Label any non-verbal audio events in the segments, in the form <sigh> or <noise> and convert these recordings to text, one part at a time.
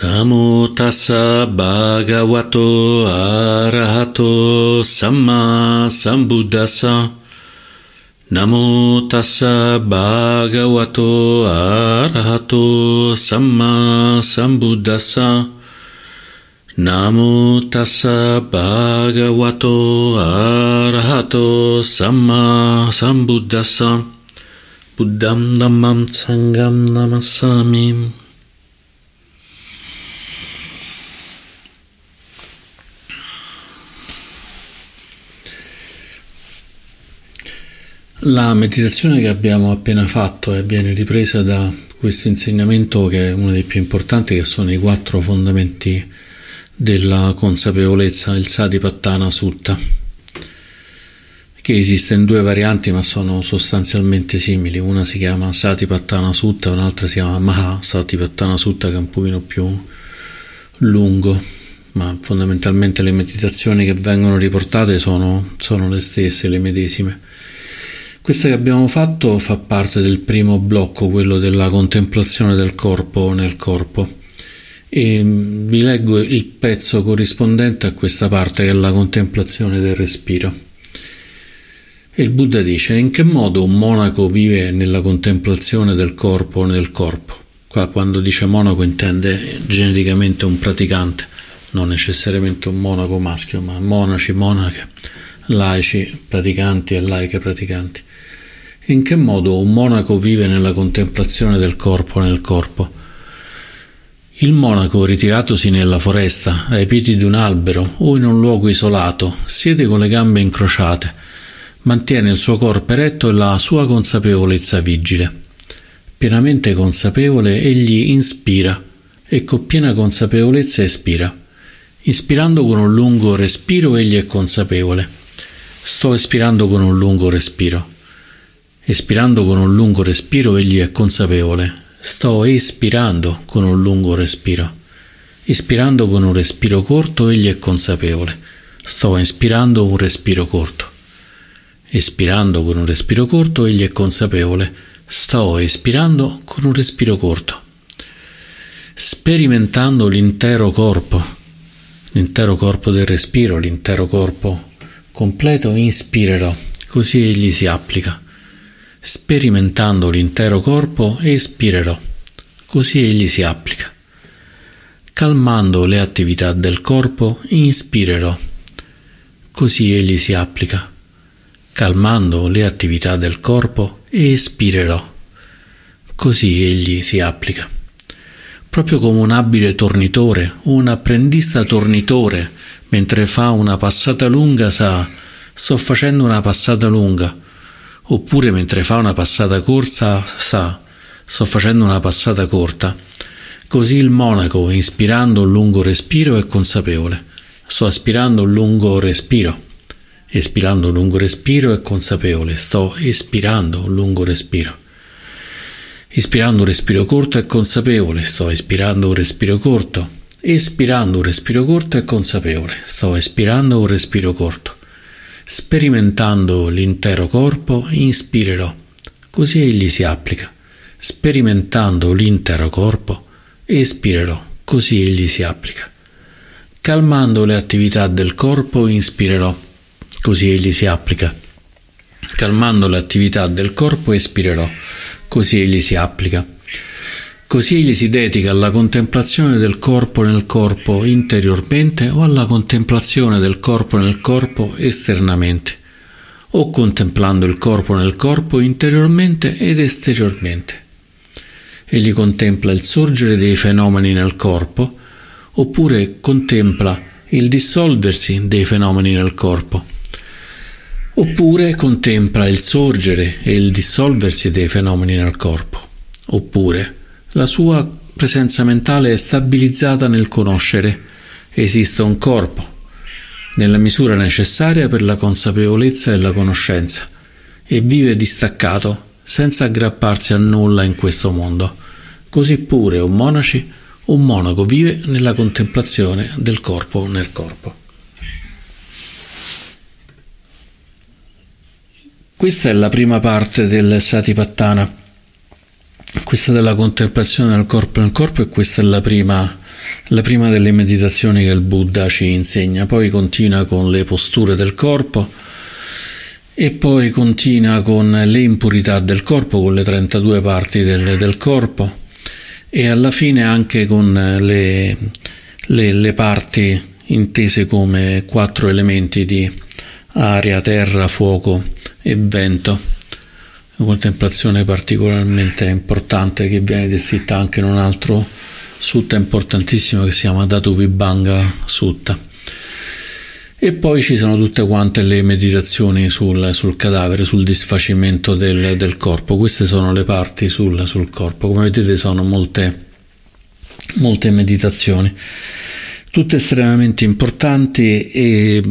Namo tassa bhagavato arahato samma sambuddhassa. Namo tassa bhagavato arahato samma sambuddhassa. Namo tassa bhagavato arahato samma sambuddhassa. Buddham dhammam sangham namassami. La meditazione che abbiamo appena fatto e viene ripresa da questo insegnamento che è uno dei più importanti, che sono i quattro fondamenti della consapevolezza, il Satipattana Sutta, che esiste in due varianti ma sono sostanzialmente simili. Una si chiama Satipattana Sutta e un'altra si chiama Maha Satipattana Sutta che è un pochino più lungo, ma fondamentalmente le meditazioni che vengono riportate sono, sono le stesse, le medesime. Questa che abbiamo fatto fa parte del primo blocco, quello della contemplazione del corpo nel corpo. E vi leggo il pezzo corrispondente a questa parte che è la contemplazione del respiro. E il Buddha dice: In che modo un monaco vive nella contemplazione del corpo nel corpo? Qua quando dice monaco intende genericamente un praticante, non necessariamente un monaco maschio, ma monaci, monache, laici, praticanti e laiche praticanti. In che modo un monaco vive nella contemplazione del corpo nel corpo? Il monaco, ritiratosi nella foresta, ai piedi di un albero o in un luogo isolato, siede con le gambe incrociate, mantiene il suo corpo eretto e la sua consapevolezza vigile. Pienamente consapevole, egli inspira e con piena consapevolezza espira. Ispirando con un lungo respiro, egli è consapevole. Sto espirando con un lungo respiro. Espirando con un lungo respiro egli è consapevole. Sto espirando con un lungo respiro. Ispirando con un respiro corto egli è consapevole. Sto inspirando un respiro corto. Espirando con un respiro corto egli è consapevole. Sto espirando con un respiro corto. Sperimentando l'intero corpo, l'intero corpo del respiro, l'intero corpo completo, inspirerò, così egli si applica sperimentando l'intero corpo espirerò, così egli si applica. Calmando le attività del corpo inspirerò, così egli si applica. Calmando le attività del corpo espirerò, così egli si applica. Proprio come un abile tornitore, un apprendista tornitore, mentre fa una passata lunga sa, sto facendo una passata lunga, oppure mentre fa una passata corsa sa sto facendo una passata corta. Così il monaco, inspirando un lungo respiro, è consapevole. Sto aspirando un lungo respiro. Espirando un lungo respiro è consapevole. Sto espirando un lungo respiro. Ispirando un respiro corto è consapevole. Sto espirando un respiro corto. Espirando un respiro corto è consapevole. Sto espirando un respiro corto. Sperimentando l'intero corpo, inspirerò, così egli si applica. Sperimentando l'intero corpo, espirerò, così egli si applica. Calmando le attività del corpo, inspirerò, così egli si applica. Calmando le attività del corpo, espirerò, così egli si applica Così egli si dedica alla contemplazione del corpo nel corpo interiormente o alla contemplazione del corpo nel corpo esternamente, o contemplando il corpo nel corpo interiormente ed esteriormente. Egli contempla il sorgere dei fenomeni nel corpo, oppure contempla il dissolversi dei fenomeni nel corpo, oppure contempla il sorgere e il dissolversi dei fenomeni nel corpo, oppure la sua presenza mentale è stabilizzata nel conoscere. Esiste un corpo, nella misura necessaria per la consapevolezza e la conoscenza, e vive distaccato, senza aggrapparsi a nulla in questo mondo. Così pure un monaci, un monaco vive nella contemplazione del corpo nel corpo. Questa è la prima parte del Satipattana questa della contemplazione del corpo nel corpo e questa è la prima la prima delle meditazioni che il Buddha ci insegna, poi continua con le posture del corpo e poi continua con le impurità del corpo, con le 32 parti del, del corpo e alla fine anche con le, le, le parti intese come quattro elementi di aria, terra, fuoco e vento. Una contemplazione particolarmente importante che viene descritta anche in un altro sutta importantissimo che si chiama Datu Vibhanga Sutta. E poi ci sono tutte quante le meditazioni sul, sul cadavere, sul disfacimento del, del, corpo. Queste sono le parti sul, sul corpo. Come vedete sono molte, molte meditazioni, tutte estremamente importanti e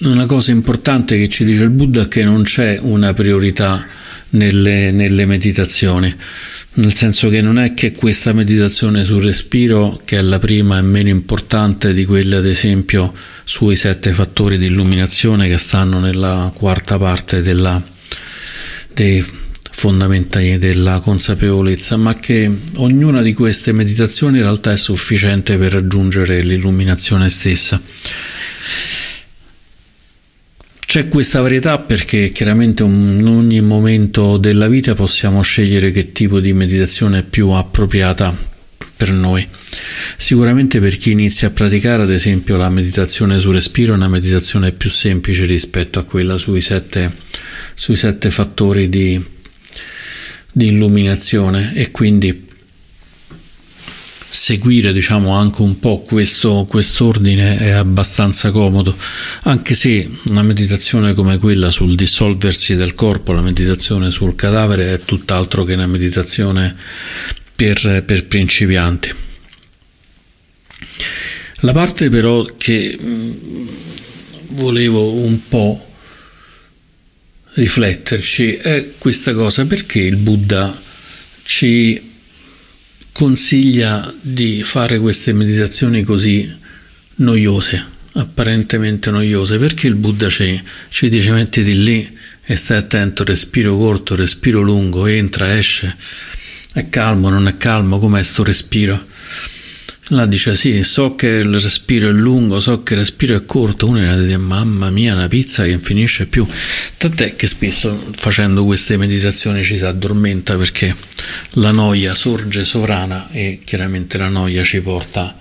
una cosa importante che ci dice il Buddha è che non c'è una priorità nelle, nelle meditazioni nel senso che non è che questa meditazione sul respiro, che è la prima, è meno importante di quelle ad esempio sui sette fattori di illuminazione che stanno nella quarta parte della, dei fondamentali della consapevolezza, ma che ognuna di queste meditazioni in realtà è sufficiente per raggiungere l'illuminazione stessa. C'è questa varietà perché chiaramente in ogni momento della vita possiamo scegliere che tipo di meditazione è più appropriata per noi. Sicuramente per chi inizia a praticare ad esempio la meditazione sul respiro è una meditazione più semplice rispetto a quella sui sette, sui sette fattori di, di illuminazione e quindi seguire diciamo anche un po' questo quest'ordine è abbastanza comodo anche se una meditazione come quella sul dissolversi del corpo la meditazione sul cadavere è tutt'altro che una meditazione per, per principianti. La parte però che volevo un po' rifletterci è questa cosa perché il Buddha ci consiglia di fare queste meditazioni così noiose, apparentemente noiose, perché il Buddha ci, ci dice mettiti lì e stai attento, respiro corto, respiro lungo, entra, esce, è calmo, non è calmo, com'è sto respiro? Là dice sì, so che il respiro è lungo, so che il respiro è corto, uno era di mamma mia una pizza che finisce più, tant'è che spesso facendo queste meditazioni ci si addormenta perché la noia sorge sovrana e chiaramente la noia ci porta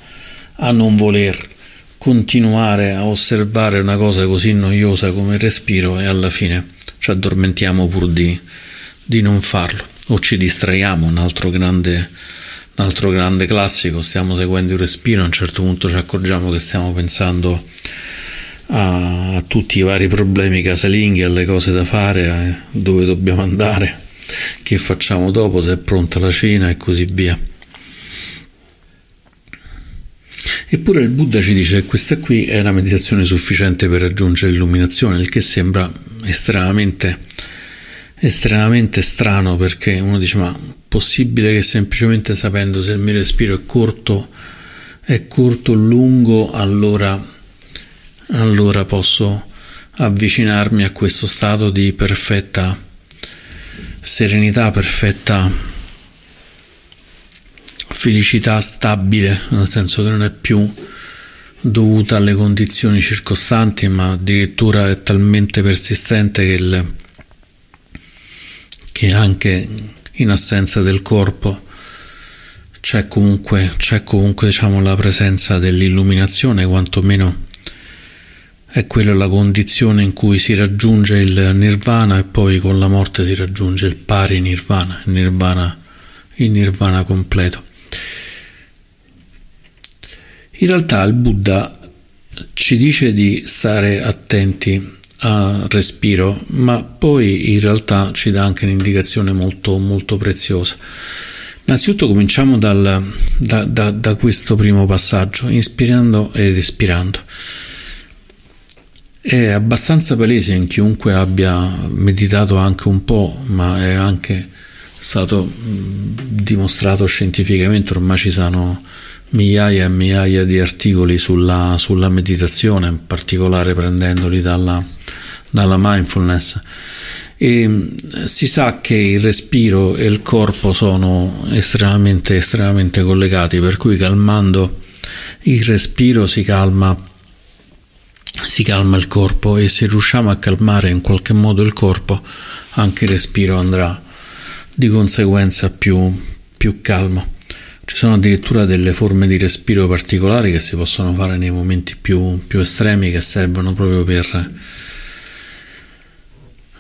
a non voler continuare a osservare una cosa così noiosa come il respiro e alla fine ci addormentiamo pur di, di non farlo o ci distraiamo, un altro grande un altro grande classico, stiamo seguendo il respiro, a un certo punto ci accorgiamo che stiamo pensando a, tutti i vari problemi casalinghi, alle cose da fare, dove dobbiamo andare, che facciamo dopo, se è pronta la cena e così via. Eppure il Buddha ci dice che questa qui è una meditazione sufficiente per raggiungere l'illuminazione, il che sembra estremamente, estremamente strano perché uno dice ma possibile che semplicemente sapendo se il mio respiro è corto, è corto o lungo, allora, allora posso avvicinarmi a questo stato di perfetta serenità, perfetta felicità stabile, nel senso che non è più dovuta alle condizioni circostanti, ma addirittura è talmente persistente che, il, che anche in assenza del corpo c'è comunque, c'è comunque diciamo, la presenza dell'illuminazione, quantomeno è quella la condizione in cui si raggiunge il nirvana e poi con la morte si raggiunge il pari nirvana, il nirvana, il nirvana completo. In realtà il Buddha ci dice di stare attenti a respiro, ma poi in realtà ci dà anche un'indicazione molto, molto preziosa. Innanzitutto cominciamo dal, da, da, da questo primo passaggio, inspirando ed espirando. È abbastanza palese in chiunque abbia meditato anche un po', ma è anche stato dimostrato scientificamente, ormai ci sono migliaia e migliaia di articoli sulla, sulla meditazione, in particolare prendendoli dalla, dalla mindfulness. e mm, si sa che il respiro e il corpo sono estremamente, estremamente collegati, per cui calmando il respiro si calma, si calma il corpo e se riusciamo a calmare in qualche modo il corpo, anche il respiro andrà di conseguenza più, più calmo. Ci sono addirittura delle forme di respiro particolari che si possono fare nei momenti più, più estremi che servono proprio per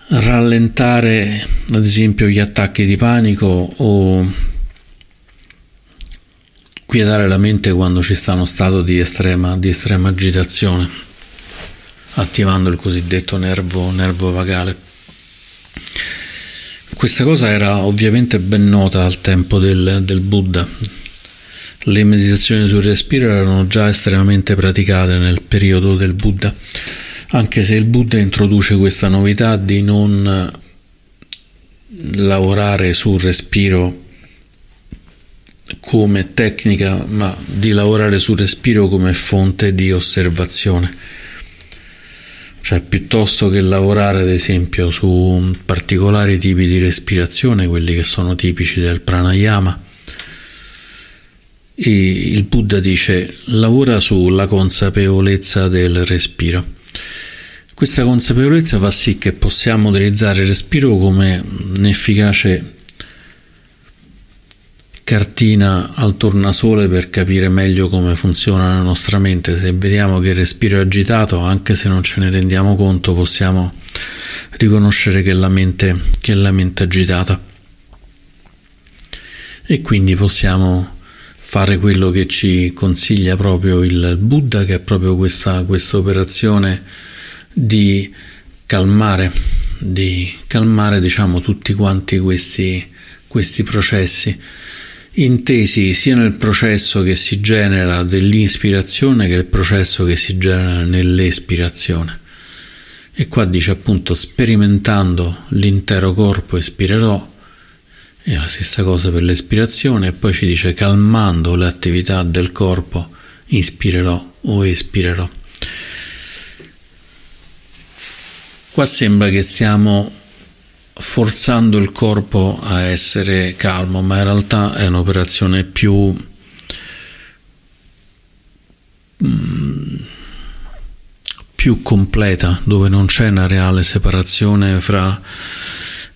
rallentare ad esempio gli attacchi di panico o quietare la mente quando ci sta uno stato di estrema, di estrema agitazione, attivando il cosiddetto nervo, nervo vagale. Questa cosa era ovviamente ben nota al tempo del, del Buddha. Le meditazioni sul respiro erano già estremamente praticate nel periodo del Buddha anche se il Buddha introduce questa novità di non lavorare sul respiro come tecnica, ma di lavorare sul respiro come fonte di osservazione. Cioè, piuttosto che lavorare, ad esempio, su particolari tipi di respirazione, quelli che sono tipici del pranayama, il Buddha dice lavora sulla consapevolezza del respiro. Questa consapevolezza fa sì che possiamo utilizzare il respiro come un'efficace cartina al tornasole per capire meglio come funziona la nostra mente. Se vediamo che il respiro è agitato, anche se non ce ne rendiamo conto, possiamo riconoscere che la mente, che la mente è agitata. E quindi possiamo fare quello che ci consiglia proprio il Buddha, che è proprio questa, questa operazione di calmare, di calmare diciamo tutti quanti questi, questi processi intesi sia nel processo che si genera dell'ispirazione che nel processo che si genera nell'espirazione. E qua dice appunto sperimentando l'intero corpo espirerò, è la stessa cosa per l'espirazione, e poi ci dice calmando le attività del corpo inspirerò o espirerò. Qua sembra che stiamo forzando il corpo a essere calmo, ma in realtà è un'operazione più mm, più completa, dove non c'è una reale separazione fra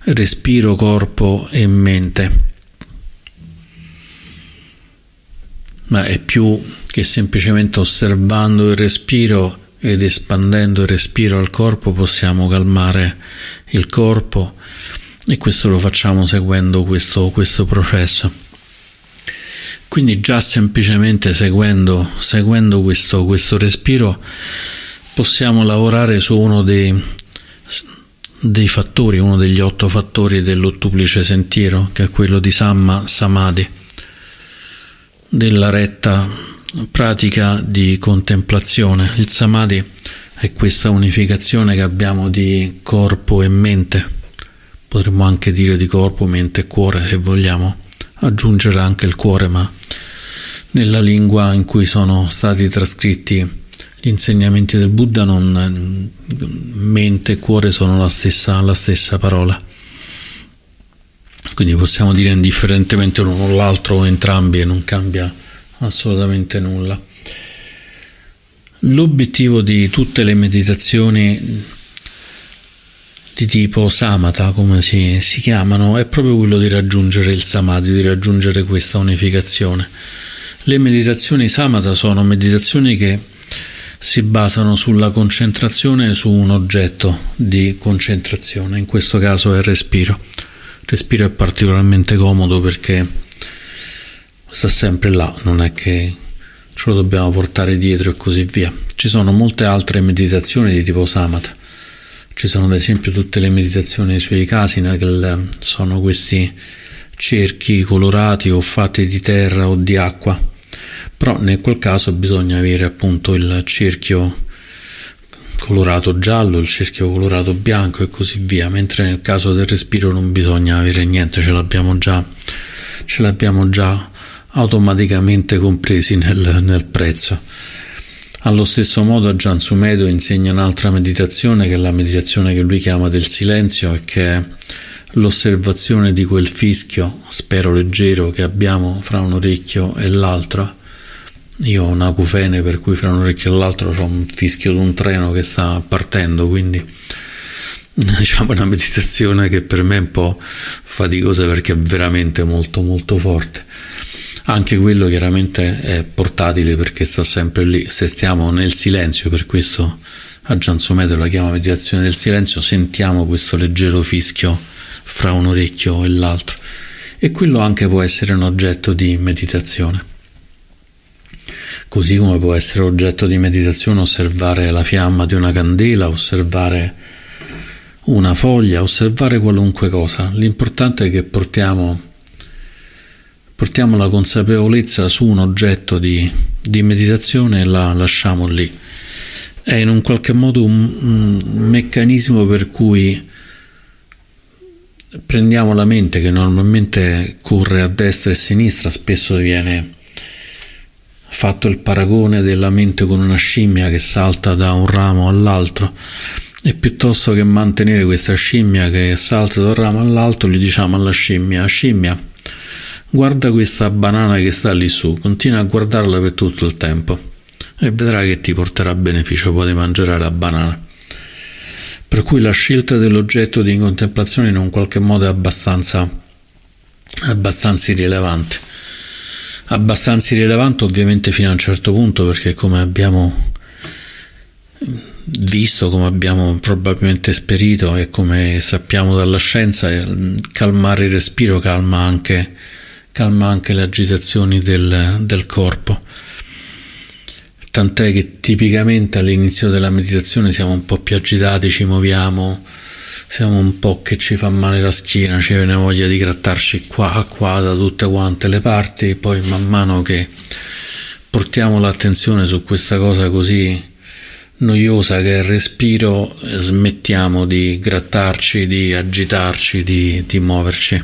respiro, corpo e mente. Ma è più che semplicemente osservando il respiro ed espandendo il respiro al corpo possiamo calmare il corpo e questo lo facciamo seguendo questo, questo processo. Quindi già semplicemente seguendo, seguendo questo, questo respiro possiamo lavorare su uno dei, dei fattori, uno degli otto fattori dell'ottuplice sentiero, che è quello di Samma Samadhi, della retta pratica di contemplazione. Il samadhi è questa unificazione che abbiamo di corpo e mente, potremmo anche dire di corpo, mente e cuore se vogliamo aggiungere anche il cuore, ma nella lingua in cui sono stati trascritti gli insegnamenti del Buddha, non, mente e cuore sono la stessa, la stessa parola. Quindi possiamo dire indifferentemente l'uno o l'altro o entrambi e non cambia assolutamente nulla. L'obiettivo di tutte le meditazioni di tipo samatha, come si, si, chiamano, è proprio quello di raggiungere il samadhi, di raggiungere questa unificazione. Le meditazioni samatha sono meditazioni che si basano sulla concentrazione su un oggetto di concentrazione, in questo caso è il respiro. Il respiro è particolarmente comodo perché sta sempre là, non è che ce lo dobbiamo portare dietro e così via. Ci sono molte altre meditazioni di tipo samatha. Ci sono ad esempio tutte le meditazioni sui casina che sono questi cerchi colorati o fatti di terra o di acqua. Però nel quel caso bisogna avere appunto il cerchio colorato giallo, il cerchio colorato bianco e così via, mentre nel caso del respiro non bisogna avere niente, ce l'abbiamo già, ce l'abbiamo già automaticamente compresi nel, nel prezzo. Allo stesso modo Ajahn Sumedho insegna un'altra meditazione che è la meditazione che lui chiama del silenzio e che è l'osservazione di quel fischio, spero leggero, che abbiamo fra un orecchio e l'altro. Io ho un acufene per cui fra un orecchio e l'altro ho un fischio di un treno che sta partendo, quindi <laughs> diciamo una meditazione che per me è un po' faticosa perché è veramente molto molto forte anche quello chiaramente è portatile perché sta sempre lì. Se stiamo nel silenzio, per questo a Giansomedo la chiama meditazione del silenzio, sentiamo questo leggero fischio fra un orecchio e l'altro. E quello anche può essere un oggetto di meditazione. Così come può essere oggetto di meditazione osservare la fiamma di una candela, osservare una foglia, osservare qualunque cosa. L'importante è che portiamo portiamo la consapevolezza su un oggetto di, di meditazione e la lasciamo lì. È in un qualche modo un, un meccanismo per cui prendiamo la mente che normalmente corre a destra e a sinistra, spesso viene fatto il paragone della mente con una scimmia che salta da un ramo all'altro e piuttosto che mantenere questa scimmia che salta da un ramo all'altro gli diciamo alla scimmia scimmia Guarda questa banana che sta lì su, continua a guardarla per tutto il tempo e vedrai che ti porterà beneficio poi di mangiare la banana. Per cui la scelta dell'oggetto di contemplazione in un qualche modo è abbastanza, abbastanza irrilevante. Abbastanza irrilevante ovviamente fino a un certo punto perché come abbiamo visto, come abbiamo probabilmente esperito e come sappiamo dalla scienza, calmare il respiro calma anche calma anche le agitazioni del, del corpo. Tant'è che tipicamente all'inizio della meditazione siamo un po' più agitati, ci muoviamo, siamo un po' che ci fa male la schiena, ci viene voglia di grattarci qua, qua, da tutte quante le parti, poi man mano che portiamo l'attenzione su questa cosa così noiosa che è il respiro, smettiamo di grattarci, di agitarci, di, di muoverci.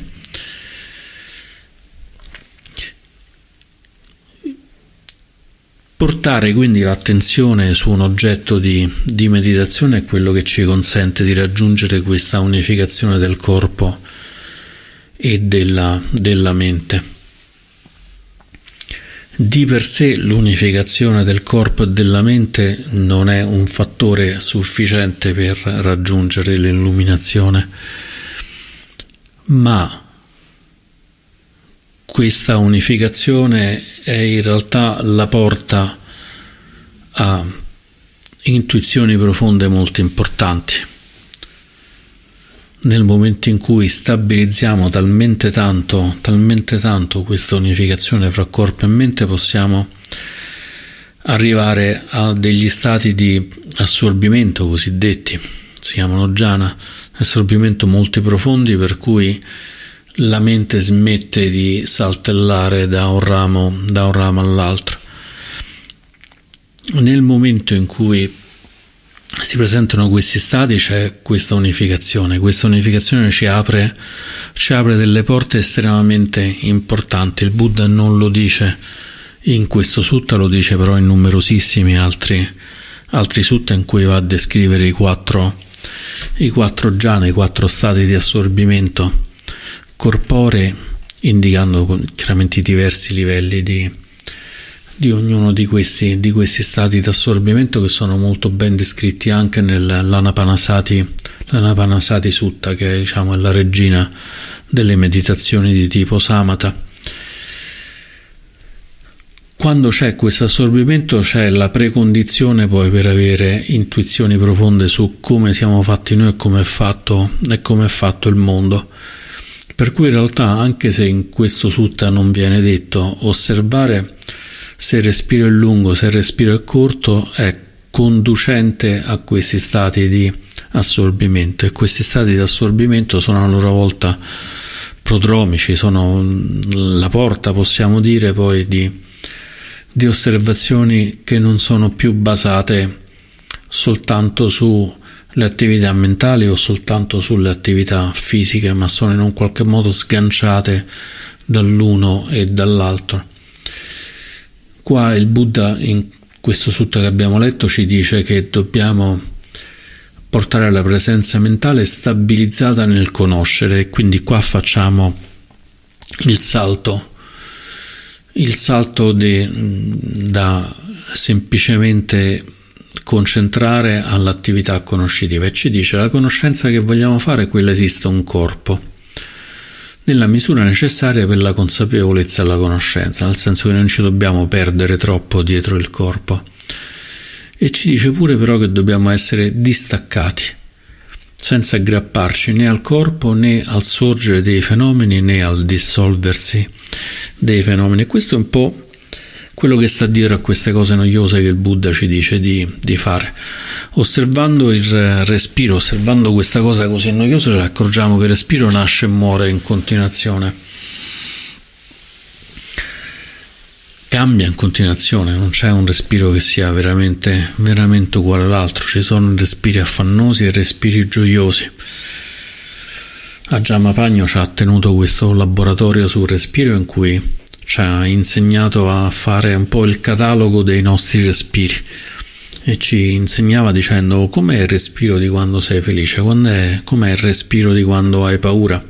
Portare quindi l'attenzione su un oggetto di, di, meditazione è quello che ci consente di raggiungere questa unificazione del corpo e della, della mente. Di per sé l'unificazione del corpo e della mente non è un fattore sufficiente per raggiungere l'illuminazione, ma questa unificazione è in realtà la porta a intuizioni profonde molto importanti. Nel momento in cui stabilizziamo talmente tanto, talmente tanto questa unificazione fra corpo e mente, possiamo arrivare a degli stati di assorbimento cosiddetti, si chiamano jhana, assorbimento molto profondi per cui la mente smette di saltellare da un ramo, da un ramo all'altro. Nel momento in cui si presentano questi stati c'è questa unificazione, questa unificazione ci apre, ci apre delle porte estremamente importanti, il Buddha non lo dice in questo sutta, lo dice però in numerosissimi altri, altri sutta in cui va a descrivere i quattro, i quattro jhana, i quattro stati di assorbimento corporee, indicando chiaramente i diversi livelli di, di ognuno di questi, di questi stati di assorbimento che sono molto ben descritti anche nell'Anapanasati l'Anapanasati Sutta, che è, diciamo, la regina delle meditazioni di tipo Samatha. Quando c'è questo assorbimento c'è la precondizione poi per avere intuizioni profonde su come siamo fatti noi e come è fatto, e come è fatto il mondo. Per cui in realtà, anche se in questo sutta non viene detto, osservare se il respiro è lungo, se il respiro è corto, è conducente a questi stati di assorbimento. E questi stati di assorbimento sono a loro volta prodromici, sono la porta, possiamo dire, poi di, di osservazioni che non sono più basate soltanto su le attività mentali o soltanto sulle attività fisiche, ma sono in un qualche modo sganciate dall'uno e dall'altro. Qua il Buddha in questo sutta che abbiamo letto ci dice che dobbiamo portare la presenza mentale stabilizzata nel conoscere e quindi qua facciamo il salto il salto di, da semplicemente concentrare all'attività conoscitiva e ci dice la conoscenza che vogliamo fare è quella esiste un corpo nella misura necessaria per la consapevolezza e la conoscenza, nel senso che non ci dobbiamo perdere troppo dietro il corpo. E ci dice pure però che dobbiamo essere distaccati, senza aggrapparci né al corpo né al sorgere dei fenomeni né al dissolversi dei fenomeni. Questo è un po' quello che sta dietro a queste cose noiose che il Buddha ci dice di, di, fare. Osservando il respiro, osservando questa cosa così noiosa, ci accorgiamo che il respiro nasce e muore in continuazione. Cambia in continuazione, non c'è un respiro che sia veramente, veramente uguale all'altro, ci sono respiri affannosi e respiri gioiosi. Aggiama Pagno ci ha tenuto questo laboratorio sul respiro in cui ci ha insegnato a fare un po' il catalogo dei nostri respiri e ci insegnava dicendo com'è il respiro di quando sei felice, com'è il respiro di quando hai paura,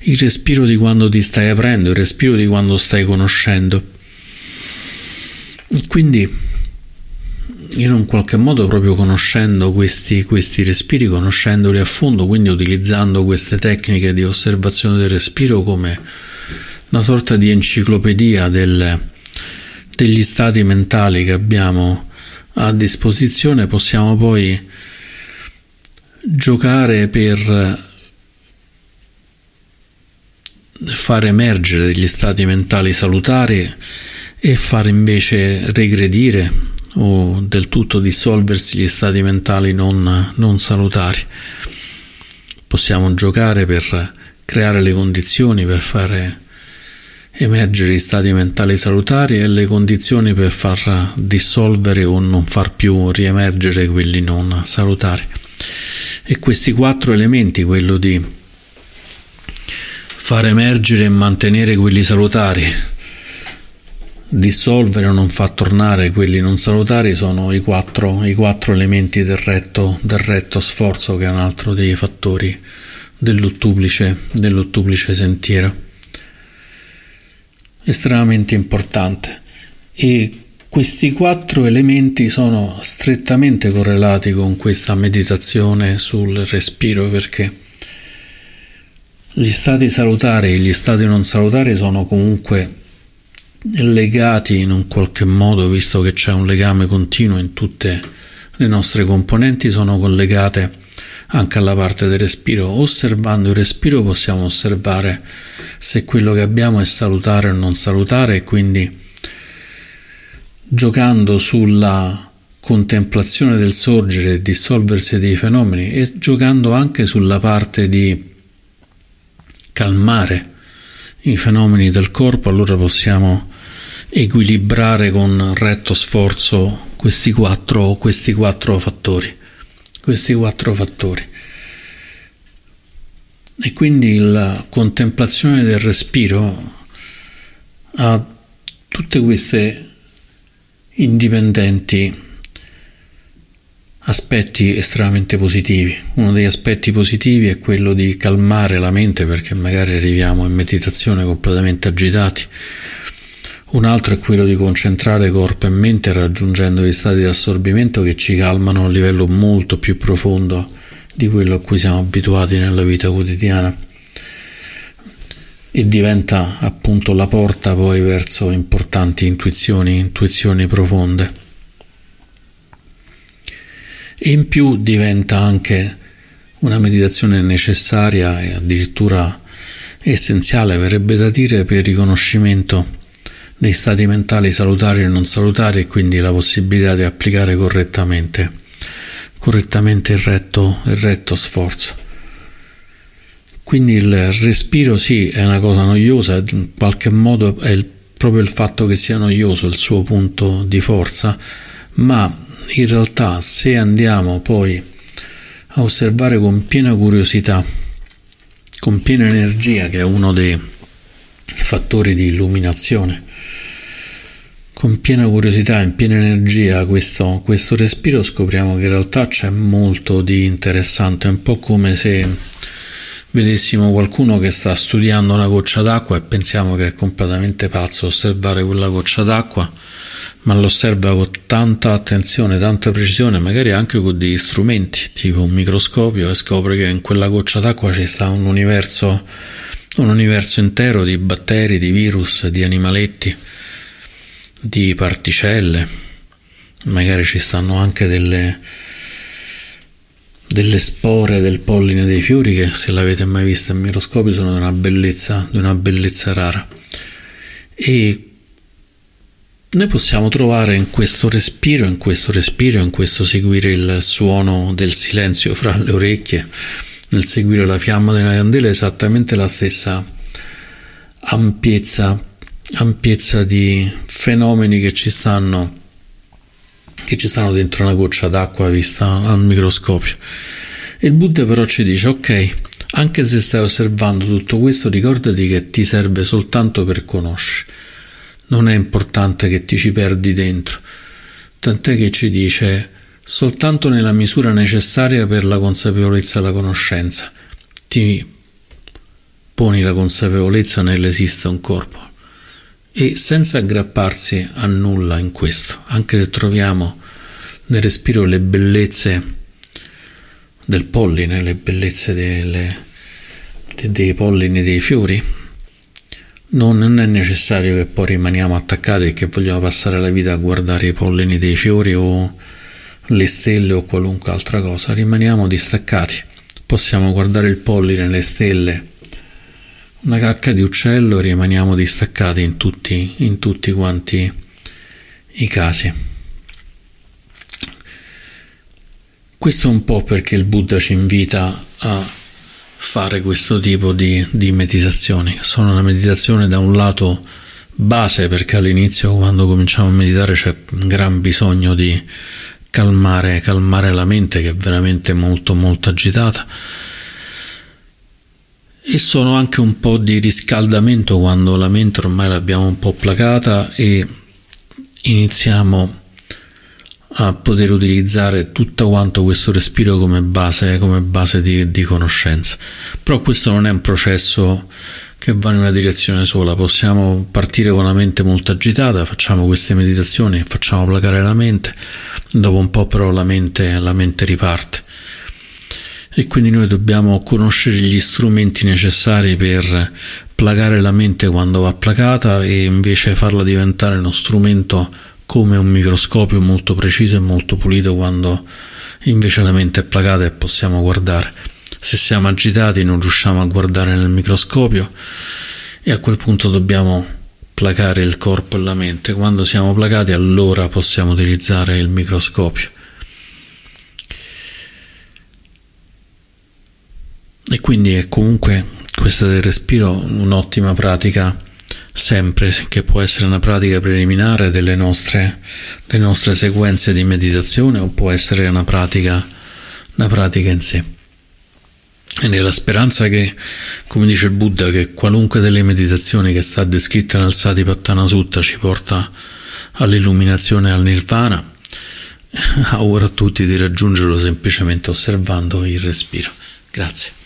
il respiro di quando ti stai aprendo, il respiro di quando stai conoscendo. Quindi in un qualche modo proprio conoscendo questi, questi respiri, conoscendoli a fondo, quindi utilizzando queste tecniche di osservazione del respiro come una sorta di enciclopedia del, degli stati mentali che abbiamo a disposizione, possiamo poi giocare per far emergere degli stati mentali salutari e far invece regredire o del tutto dissolversi gli stati mentali non, non salutari. Possiamo giocare per creare le condizioni per fare emergere i stati mentali salutari e le condizioni per far dissolvere o non far più riemergere quelli non salutari. E questi quattro elementi, quello di far emergere e mantenere quelli salutari, dissolvere o non far tornare quelli non salutari, sono i quattro, i quattro elementi del retto, del retto sforzo, che è un altro dei fattori dell'ottuplice, dell'ottuplice sentiero estremamente importante. E questi quattro elementi sono strettamente correlati con questa meditazione sul respiro perché gli stati salutari e gli stati non salutari sono comunque legati in un qualche modo, visto che c'è un legame continuo in tutte le nostre componenti, sono collegate anche alla parte del respiro. Osservando il respiro possiamo osservare se quello che abbiamo è salutare o non salutare e quindi giocando sulla contemplazione del sorgere e dissolversi dei fenomeni e giocando anche sulla parte di calmare i fenomeni del corpo, allora possiamo equilibrare con retto sforzo questi quattro, questi quattro fattori questi quattro fattori. E quindi la contemplazione del respiro ha tutte queste indipendenti aspetti estremamente positivi. Uno degli aspetti positivi è quello di calmare la mente perché magari arriviamo in meditazione completamente agitati un altro è quello di concentrare corpo e mente raggiungendo gli stati di assorbimento che ci calmano a un livello molto più profondo di quello a cui siamo abituati nella vita quotidiana e diventa appunto la porta poi verso importanti intuizioni, intuizioni profonde. E in più diventa anche una meditazione necessaria e addirittura essenziale, verrebbe da dire, per il riconoscimento dei stati mentali salutari e non salutari e quindi la possibilità di applicare correttamente, correttamente il, retto, il retto sforzo. Quindi il respiro sì è una cosa noiosa, in qualche modo è il, proprio il fatto che sia noioso il suo punto di forza, ma in realtà se andiamo poi a osservare con piena curiosità, con piena energia, che è uno dei fattori di illuminazione, con piena curiosità, in piena energia questo, questo respiro, scopriamo che in realtà c'è molto di interessante, è un po' come se vedessimo qualcuno che sta studiando una goccia d'acqua e pensiamo che è completamente pazzo osservare quella goccia d'acqua, ma lo osserva con tanta attenzione, tanta precisione, magari anche con degli strumenti, tipo un microscopio, e scopre che in quella goccia d'acqua ci sta un universo, un universo intero di batteri, di virus, di animaletti di particelle, magari ci stanno anche delle, delle spore del polline dei fiori che se l'avete mai vista in microscopio sono di una bellezza, di una bellezza rara. E noi possiamo trovare in questo respiro, in questo respiro, in questo seguire il suono del silenzio fra le orecchie, nel seguire la fiamma della candela, esattamente la stessa ampiezza ampiezza di fenomeni che ci stanno che ci stanno dentro una goccia d'acqua vista al microscopio. Il Buddha però ci dice ok, anche se stai osservando tutto questo, ricordati che ti serve soltanto per conoscere. Non è importante che ti ci perdi dentro. Tant'è che ci dice soltanto nella misura necessaria per la consapevolezza e la conoscenza. Ti poni la consapevolezza nell'esiste un corpo e senza aggrapparsi a nulla in questo, anche se troviamo nel respiro le bellezze del polline, le bellezze delle, dei pollini dei fiori, non è necessario che poi rimaniamo attaccati e che vogliamo passare la vita a guardare i pollini dei fiori o le stelle o qualunque altra cosa, rimaniamo distaccati. Possiamo guardare il polline, le stelle, una cacca di uccello rimaniamo distaccati in tutti, in tutti quanti i casi. Questo è un po' perché il Buddha ci invita a fare questo tipo di, di meditazioni. Sono una meditazione da un lato base perché all'inizio quando cominciamo a meditare c'è un gran bisogno di calmare, calmare la mente che è veramente molto molto agitata e sono anche un po' di riscaldamento quando la mente ormai l'abbiamo un po' placata e iniziamo a poter utilizzare tutto quanto questo respiro come base, come base di, di conoscenza. Però questo non è un processo che va in una direzione sola, possiamo partire con la mente molto agitata, facciamo queste meditazioni, facciamo placare la mente, dopo un po' però la mente, la mente riparte e quindi noi dobbiamo conoscere gli strumenti necessari per placare la mente quando va placata e invece farla diventare uno strumento come un microscopio molto preciso e molto pulito quando invece la mente è placata e possiamo guardare. Se siamo agitati non riusciamo a guardare nel microscopio e a quel punto dobbiamo placare il corpo e la mente. Quando siamo placati allora possiamo utilizzare il microscopio. E quindi è comunque questa del respiro un'ottima pratica sempre, che può essere una pratica preliminare delle nostre, delle nostre sequenze di meditazione o può essere una pratica, una pratica in sé. E nella speranza che, come dice il Buddha, che qualunque delle meditazioni che sta descritta nel Satipattana Sutta ci porta all'illuminazione al nirvana, <laughs> auguro a tutti di raggiungerlo semplicemente osservando il respiro. Grazie.